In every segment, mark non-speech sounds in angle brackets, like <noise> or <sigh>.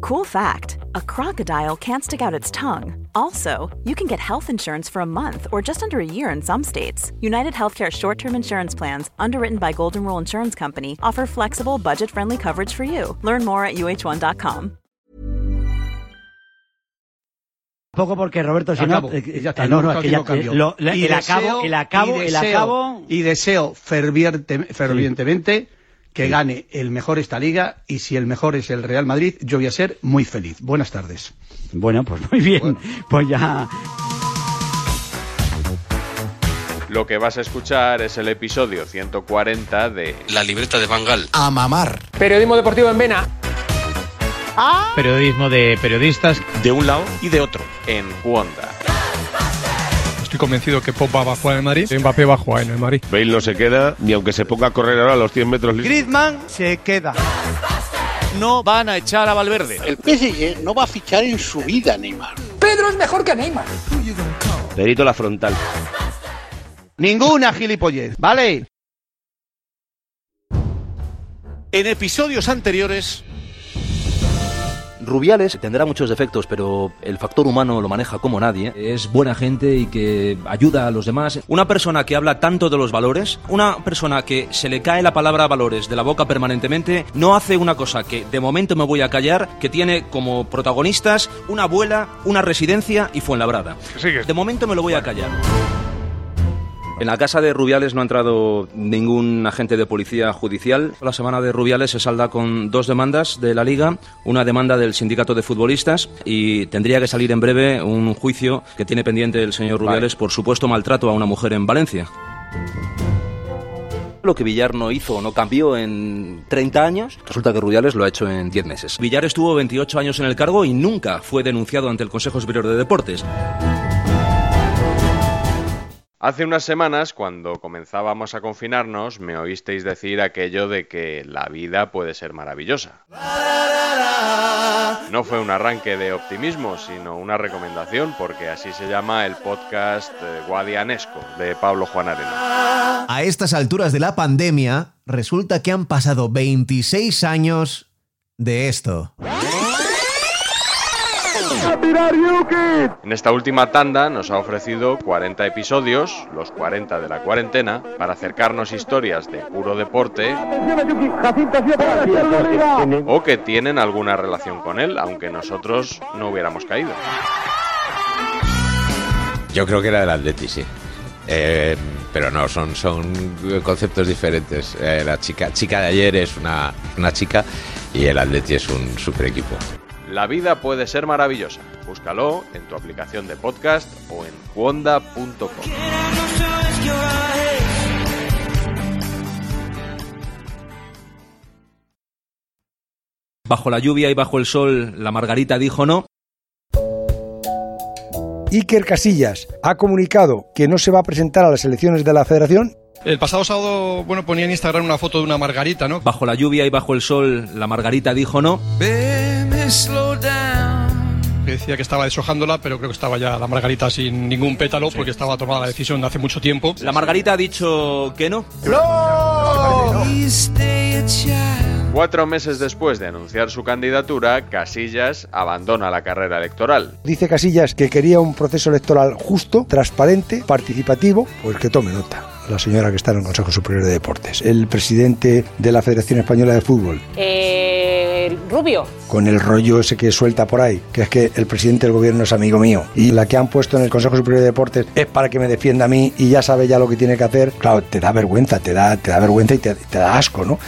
Cool fact a crocodile can't stick out its tongue. Also, you can get health insurance for a month or just under a year in some states. United Healthcare short term insurance plans, underwritten by Golden Rule Insurance Company, offer flexible, budget friendly coverage for you. Learn more at uh1.com. Poco porque Roberto, si Acabo, no, y ya está, eh, no, no, no es que ya, cambio. eh, lo- la- Y el acabo, el acabo, y el acabo. Y deseo ferviente- fervientemente que gane el mejor esta liga y si el mejor es el Real Madrid, yo voy a ser muy feliz. Buenas tardes. Bueno, pues muy bien, pues ya. Lo que vas a escuchar es el episodio 140 de La libreta de Bangal. a mamar. Periodismo deportivo en Vena. Periodismo de periodistas. De un lado y de otro. En Wanda. Estoy convencido que Pogba va a jugar en el Madrid Mbappé va a jugar en el Madrid. Bale no se queda ni aunque se ponga a correr ahora a los 100 metros. Griezmann se queda. No van a echar a Valverde. El PSG no va a fichar en su vida, Neymar. Pedro es mejor que Neymar. Perito la frontal. Ninguna gilipollez, ¿vale? En episodios anteriores, Rubiales tendrá muchos defectos, pero el factor humano lo maneja como nadie. Es buena gente y que ayuda a los demás. Una persona que habla tanto de los valores, una persona que se le cae la palabra valores de la boca permanentemente, no hace una cosa que de momento me voy a callar, que tiene como protagonistas una abuela, una residencia y Fuenlabrada. De momento me lo voy a callar. En la casa de Rubiales no ha entrado ningún agente de policía judicial. La semana de Rubiales se salda con dos demandas de la Liga, una demanda del sindicato de futbolistas y tendría que salir en breve un juicio que tiene pendiente el señor Rubiales por supuesto maltrato a una mujer en Valencia. Lo que Villar no hizo o no cambió en 30 años, resulta que Rubiales lo ha hecho en 10 meses. Villar estuvo 28 años en el cargo y nunca fue denunciado ante el Consejo Superior de Deportes. Hace unas semanas, cuando comenzábamos a confinarnos, me oísteis decir aquello de que la vida puede ser maravillosa. No fue un arranque de optimismo, sino una recomendación, porque así se llama el podcast eh, Guadianesco de Pablo Juan Arena. A estas alturas de la pandemia, resulta que han pasado 26 años de esto. En esta última tanda nos ha ofrecido 40 episodios, los 40 de la cuarentena, para acercarnos historias de puro deporte o que tienen alguna relación con él, aunque nosotros no hubiéramos caído. Yo creo que era del Atleti, sí. Eh, pero no, son, son conceptos diferentes. Eh, la chica, chica de ayer es una, una chica y el Atleti es un super equipo. La vida puede ser maravillosa. Búscalo en tu aplicación de podcast o en wanda.com. Bajo la lluvia y bajo el sol, la Margarita dijo no. Iker Casillas ha comunicado que no se va a presentar a las elecciones de la federación. El pasado sábado, bueno, ponía en Instagram una foto de una margarita, ¿no? Bajo la lluvia y bajo el sol, la Margarita dijo no. Que decía que estaba deshojándola, pero creo que estaba ya la margarita sin ningún pétalo porque estaba tomada la decisión de hace mucho tiempo. La Margarita ha dicho que no. Cuatro meses después de anunciar su candidatura, Casillas abandona la carrera electoral. Dice Casillas que quería un proceso electoral justo, transparente, participativo, pues que tome nota la señora que está en el Consejo Superior de Deportes, el presidente de la Federación Española de Fútbol, Eh, Rubio. con el rollo ese que suelta por ahí, que es que el presidente del gobierno es amigo mío y la que han puesto en el Consejo Superior de Deportes es para que me defienda a mí y ya sabe ya lo que tiene que hacer, claro, te da vergüenza, te da, te da vergüenza y te, te da asco, ¿no?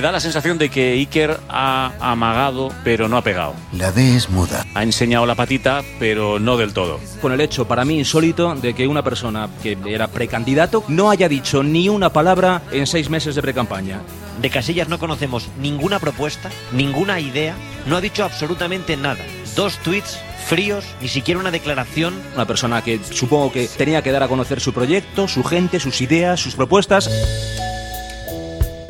Me da la sensación de que Iker ha amagado, pero no ha pegado. La D es muda. Ha enseñado la patita, pero no del todo. Con el hecho, para mí insólito, de que una persona que era precandidato no haya dicho ni una palabra en seis meses de precampaña. De Casillas no conocemos ninguna propuesta, ninguna idea, no ha dicho absolutamente nada. Dos tweets fríos, ni siquiera una declaración. Una persona que supongo que tenía que dar a conocer su proyecto, su gente, sus ideas, sus propuestas.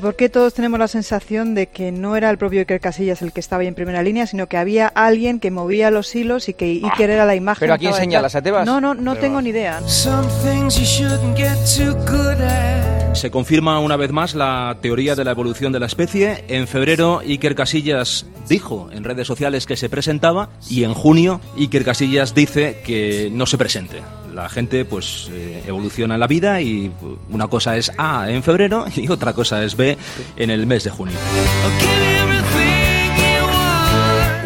¿Por qué todos tenemos la sensación de que no era el propio Iker Casillas el que estaba ahí en primera línea, sino que había alguien que movía los hilos y que Iker era la imagen? ¿Pero a quién señalas? ¿A Tebas? No, no, no Pero- tengo ni idea. Se confirma una vez más la teoría de la evolución de la especie. En febrero, Iker Casillas dijo en redes sociales que se presentaba y en junio, Iker Casillas dice que no se presente. La gente pues eh, evoluciona en la vida y una cosa es A en febrero <laughs> y otra cosa es B en el mes de junio.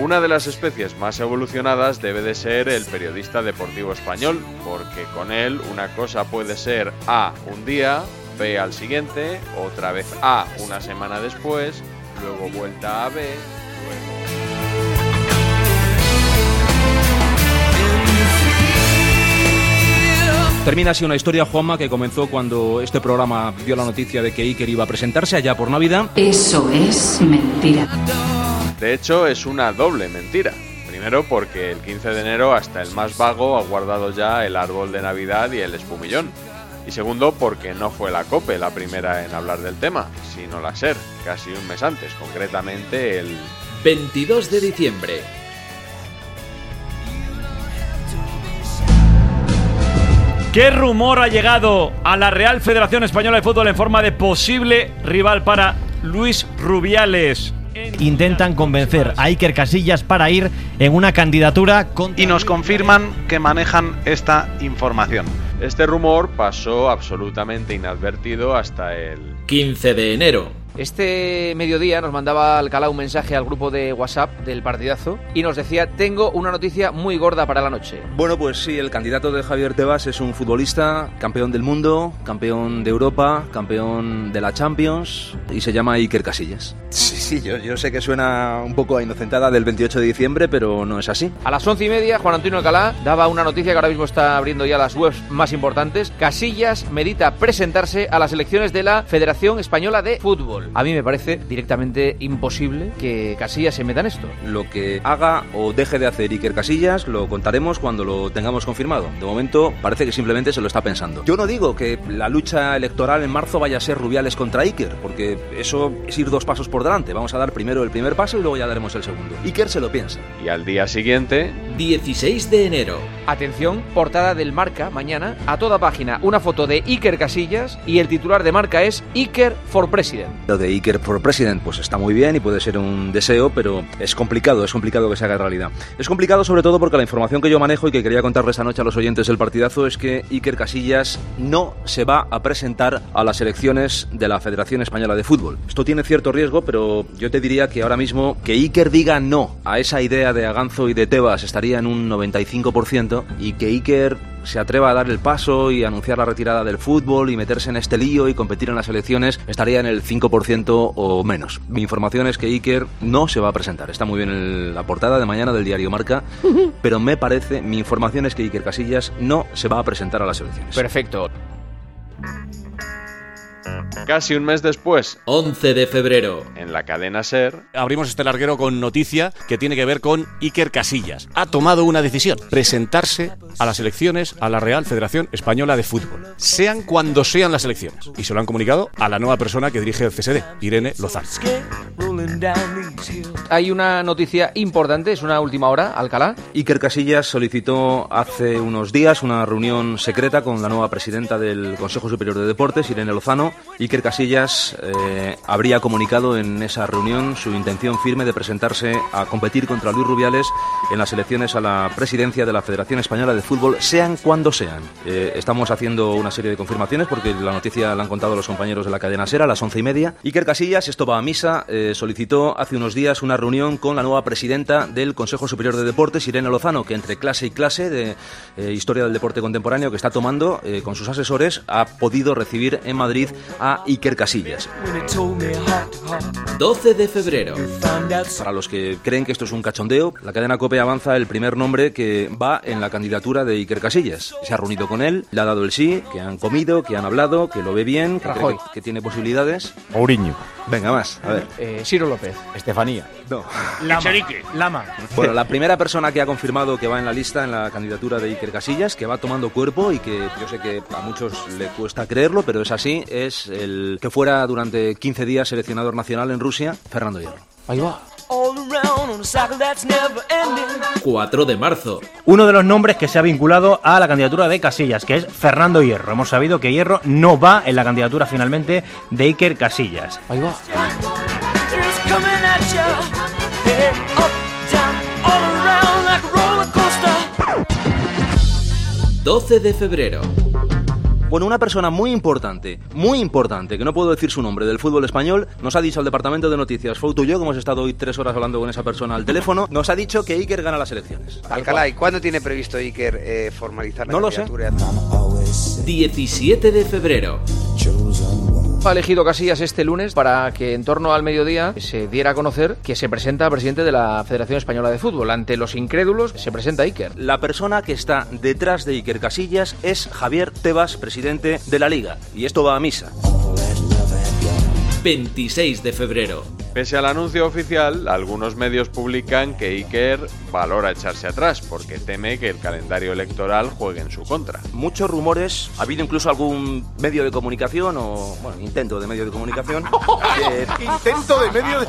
Una de las especies más evolucionadas debe de ser el periodista deportivo español, porque con él una cosa puede ser A un día, B al siguiente, otra vez A una semana después, luego vuelta a B, Termina así una historia, Juanma, que comenzó cuando este programa dio la noticia de que Iker iba a presentarse allá por Navidad. Eso es mentira. De hecho, es una doble mentira. Primero porque el 15 de enero hasta el más vago ha guardado ya el árbol de Navidad y el espumillón. Y segundo porque no fue la COPE la primera en hablar del tema, sino la SER, casi un mes antes, concretamente el 22 de diciembre. ¿Qué rumor ha llegado a la Real Federación Española de Fútbol en forma de posible rival para Luis Rubiales? Intentan convencer a Iker Casillas para ir en una candidatura contra Y nos confirman que manejan esta información. Este rumor pasó absolutamente inadvertido hasta el 15 de enero. Este mediodía nos mandaba Alcalá un mensaje al grupo de WhatsApp del partidazo y nos decía, tengo una noticia muy gorda para la noche. Bueno, pues sí, el candidato de Javier Tebas es un futbolista, campeón del mundo, campeón de Europa, campeón de la Champions y se llama Iker Casillas. Sí, sí, yo, yo sé que suena un poco a inocentada del 28 de diciembre, pero no es así. A las once y media, Juan Antonio Alcalá daba una noticia que ahora mismo está abriendo ya las webs más importantes. Casillas medita presentarse a las elecciones de la Federación Española de Fútbol. A mí me parece directamente imposible que Casillas se meta en esto. Lo que haga o deje de hacer Iker Casillas lo contaremos cuando lo tengamos confirmado. De momento parece que simplemente se lo está pensando. Yo no digo que la lucha electoral en marzo vaya a ser Rubiales contra Iker, porque eso es ir dos pasos por delante. Vamos a dar primero el primer paso y luego ya daremos el segundo. Iker se lo piensa. Y al día siguiente, 16 de enero. Atención, portada del Marca mañana, a toda página, una foto de Iker Casillas y el titular de Marca es Iker for President. De Iker for President pues está muy bien y puede ser un deseo, pero es complicado, es complicado que se haga realidad. Es complicado sobre todo porque la información que yo manejo y que quería contarle esta noche a los oyentes del partidazo es que Iker Casillas no se va a presentar a las elecciones de la Federación Española de Fútbol. Esto tiene cierto riesgo, pero yo te diría que ahora mismo que Iker diga no a esa idea de Aganzo y de Tebas estaría en un 95% y que Iker se atreva a dar el paso y anunciar la retirada del fútbol y meterse en este lío y competir en las elecciones estaría en el 5% o menos. Mi información es que Iker no se va a presentar. Está muy bien en la portada de mañana del diario Marca, <laughs> pero me parece, mi información es que Iker Casillas no se va a presentar a las elecciones. Perfecto. casi un mes después, 11 de febrero. en la cadena SER, Abrimos este larguero con noticia que tiene que ver con Iker Casillas. Ha tomado una decisión, presentarse a las elecciones a la Real Federación Española de Fútbol, sean cuando sean las elecciones. Y se lo han comunicado a la nueva persona que dirige el CSD, Irene Lozano. Hay una noticia importante, es una última hora, Alcalá. Iker Casillas solicitó hace unos días una reunión secreta con la nueva presidenta del Consejo Superior de Deportes, Irene Lozano. Iker Casillas eh, habría comunicado en esa reunión su intención firme de presentarse a competir contra Luis Rubiales en las elecciones a la presidencia de la Federación Española de Fútbol, sean cuando sean. Eh, estamos haciendo una serie de confirmaciones porque la noticia la han contado los compañeros de la cadena SER a las once y media. Iker Casillas, esto va a misa, eh, solicitó hace unos días una reunión con la nueva presidenta del Consejo Superior de Deportes, Irene Lozano, que entre clase y clase de eh, historia del deporte contemporáneo que está tomando eh, con sus asesores, ha podido recibir en Madrid a Iker Casillas. 12 de febrero. Para los que creen que esto es un cachondeo, la cadena COPE avanza el primer nombre que va en la candidatura de Iker Casillas. Se ha reunido con él, le ha dado el sí, que han comido, que han hablado, que lo ve bien, que, cree Rajoy. que, que tiene posibilidades. Mourinho. Venga, más, a ver. Eh, Ciro López. Estefanía. No. <laughs> Lama. Lama. Bueno, la primera persona que ha confirmado que va en la lista en la candidatura de Iker Casillas, que va tomando cuerpo y que yo sé que a muchos le cuesta creerlo, pero es así, es el que fuera durante 15 días seleccionador nacional en Rusia, Fernando Hierro. Ahí va. 4 de marzo. Uno de los nombres que se ha vinculado a la candidatura de Casillas, que es Fernando Hierro. Hemos sabido que Hierro no va en la candidatura finalmente de Iker Casillas. Ahí va. 12 de febrero. Bueno, una persona muy importante, muy importante, que no puedo decir su nombre, del fútbol español, nos ha dicho al departamento de noticias, Fouto y yo, que hemos estado hoy tres horas hablando con esa persona al teléfono, nos ha dicho que Iker gana las elecciones. Alcalá, ¿y cuándo tiene previsto Iker eh, formalizar la No lo sé. candidatura? 17 de febrero. Ha elegido Casillas este lunes para que en torno al mediodía se diera a conocer que se presenta presidente de la Federación Española de Fútbol. Ante los incrédulos se presenta Iker. La persona que está detrás de Iker Casillas es Javier Tebas, presidente de la Liga. Y esto va a misa. 26 de febrero. Pese al anuncio oficial, algunos medios publican que Iker valora echarse atrás porque teme que el calendario electoral juegue en su contra. Muchos rumores, ha habido incluso algún medio de comunicación o, bueno, intento de medio de comunicación, que, <laughs> Intento de medio de...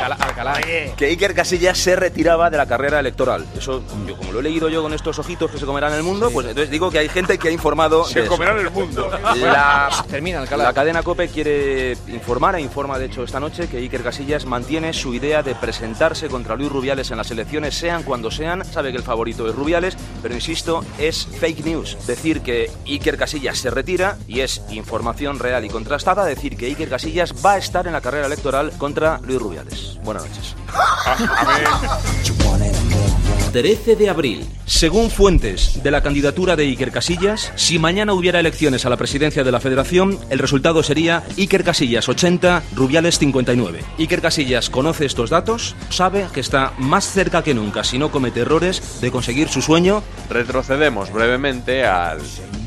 Alcalá. que Iker Casillas se retiraba de la carrera electoral. Eso, yo, como lo he leído yo con estos ojitos que se comerán el mundo, pues entonces digo que hay gente que ha informado. Se comerán el mundo. La, Termina, Alcalá. la cadena COPE quiere informar e informa de hecho esta noche que Iker Casillas mantiene su idea de presentarse contra Luis Rubiales en las elecciones, sean cuando sean. Sabe que el favorito es Rubiales, pero insisto, es fake news. Decir que Iker Casillas se retira y es información real y contrastada decir que Iker Casillas va a estar en la carrera electoral contra Luis Rubiales. Buenas noches. 13 de abril. Según fuentes de la candidatura de Iker Casillas, si mañana hubiera elecciones a la presidencia de la Federación, el resultado sería Iker Casillas 80, Rubiales 59. Iker Casillas conoce estos datos, sabe que está más cerca que nunca, si no comete errores, de conseguir su sueño. Retrocedemos brevemente al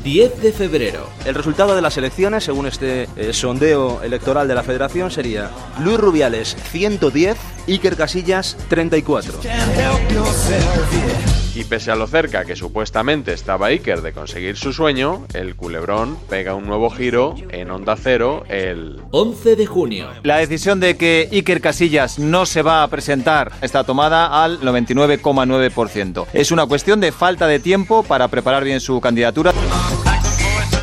10 de febrero. El resultado de las elecciones, según este eh, sondeo electoral de la Federación, sería Luis Rubiales 110, Iker Casillas 34. Y pese a lo cerca que supuestamente estaba Iker de conseguir su sueño, el culebrón pega un nuevo giro en Onda Cero el 11 de junio. La decisión de que Iker Casillas no se va a presentar está tomada al 99,9%. Es una cuestión de falta de tiempo para preparar bien su candidatura.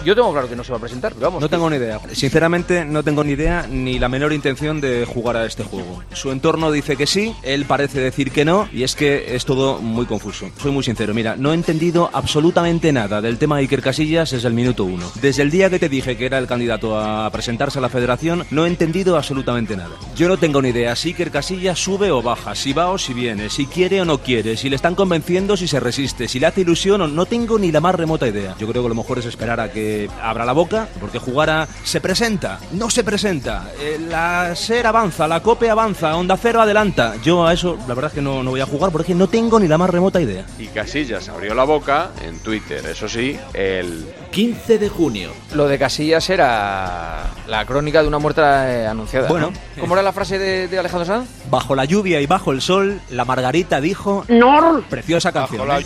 Yo tengo claro que no se va a presentar, pero vamos. No tengo ni idea. Sinceramente, no tengo ni idea ni la menor intención de jugar a este juego. Su entorno dice que sí, él parece decir que no, y es que es todo muy confuso. Soy muy sincero, mira, no he entendido absolutamente nada del tema de Iker Casillas desde el minuto uno. Desde el día que te dije que era el candidato a presentarse a la federación, no he entendido absolutamente nada. Yo no tengo ni idea si Iker Casillas sube o baja, si va o si viene, si quiere o no quiere, si le están convenciendo, si se resiste, si le hace ilusión o no tengo ni la más remota idea. Yo creo que lo mejor es esperar a que abra la boca, porque jugara se presenta, no se presenta, eh, la SER avanza, la COPE avanza, Onda Cero adelanta. Yo a eso la verdad es que no, no voy a jugar porque no tengo ni la más remota idea. y Casillas abrió la boca en Twitter, eso sí, el 15 de junio. Lo de Casillas era la crónica de una muerte eh, anunciada. Bueno. ¿no? ¿Cómo era la frase de, de Alejandro Sanz? Bajo la lluvia y bajo el sol, la Margarita dijo... No. Preciosa canción. ¿eh?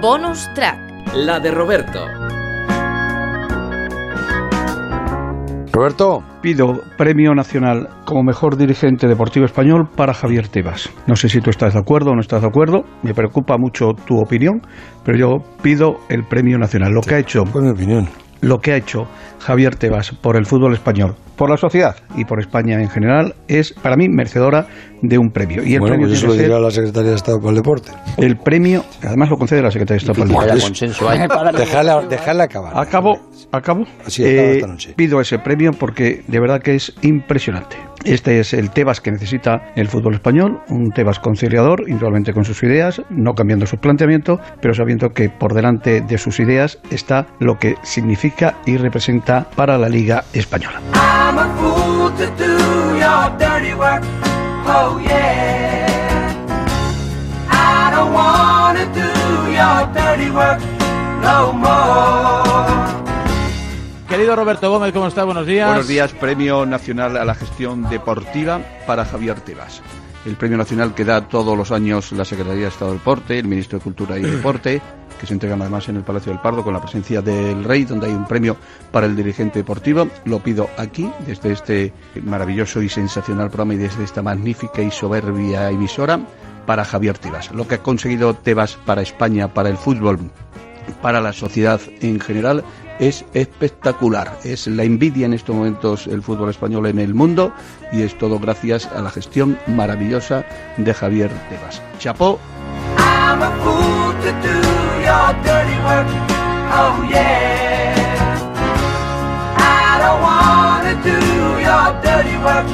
Bonus track. La de Roberto. Roberto. Pido premio nacional como mejor dirigente deportivo español para Javier Tebas. No sé si tú estás de acuerdo o no estás de acuerdo, me preocupa mucho tu opinión, pero yo pido el premio nacional. Lo que ha hecho. mi opinión. Lo que ha hecho Javier Tebas por el fútbol español por la sociedad y por España en general, es para mí merecedora de un premio. Y el bueno, premio pues eso lo dirá la Secretaría de Estado para el Deporte. el premio, además lo concede la Secretaría de Estado <laughs> para el Deporte. Dejarla, acabar. Acabo, acabo. Así acaba Eh, esta noche. pido ese premio porque de verdad que es impresionante. Este es el Tebas que necesita el fútbol español, un Tebas conciliador, indudablemente con sus ideas, no cambiando su planteamiento, pero sabiendo que por delante de sus ideas está lo que significa y representa para la Liga Española. I'm a fool to do your dirty work. Oh yeah. I don't wanna do your dirty work no more. Querido Roberto Gómez, ¿cómo está? Buenos días. Buenos días, Premio Nacional a la Gestión Deportiva para Javier Tebas. El premio nacional que da todos los años la Secretaría de Estado del Deporte, el Ministro de Cultura y Deporte, que se entregan además en el Palacio del Pardo con la presencia del Rey, donde hay un premio para el dirigente deportivo. Lo pido aquí, desde este maravilloso y sensacional programa y desde esta magnífica y soberbia emisora, para Javier Tebas. Lo que ha conseguido Tebas para España, para el fútbol, para la sociedad en general es espectacular. Es la envidia en estos momentos el fútbol español en el mundo y es todo gracias a la gestión maravillosa de Javier Tebas. Chapó. Your dirty work. Oh yeah. I don't wanna do your dirty work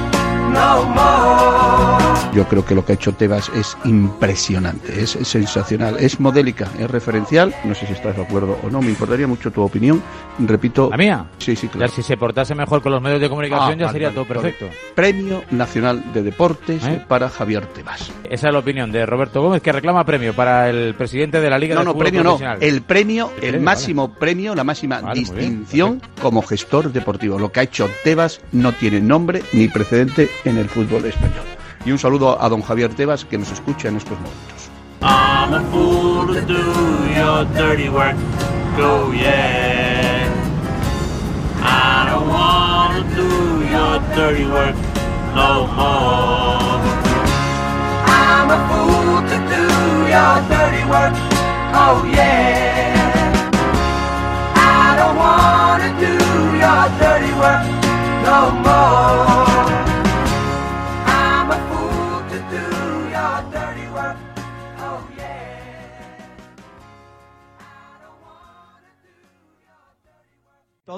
no more. Yo creo que lo que ha hecho Tebas es impresionante, es sensacional, es modélica, es referencial. No sé si estás de acuerdo o no, me importaría mucho tu opinión. Repito. ¿La mía? Sí, sí, claro. Ya si se portase mejor con los medios de comunicación Ah, ya vale, sería vale, todo vale. perfecto. Premio Nacional de Deportes ¿Eh? para Javier Tebas. Esa es la opinión de Roberto Gómez, que reclama premio para el presidente de la Liga No, de no, Fútbol premio no. El premio, el premio, máximo premio, la máxima bien, distinción como gestor deportivo. Lo que ha hecho Tebas no tiene nombre ni precedente en el fútbol español. Y un saludo a don Javier Tebas que nos escucha en estos momentos. I'm a fool to do your dirty work. Go yeah. I don't wanna do your dirty work no more. I'm a fool to do your dirty work. Oh yeah. I don't wanna do your dirty work no more.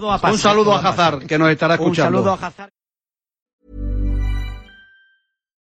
Todo un saludo a Hazard que nos estará escuchando. Un saludo a Hazard.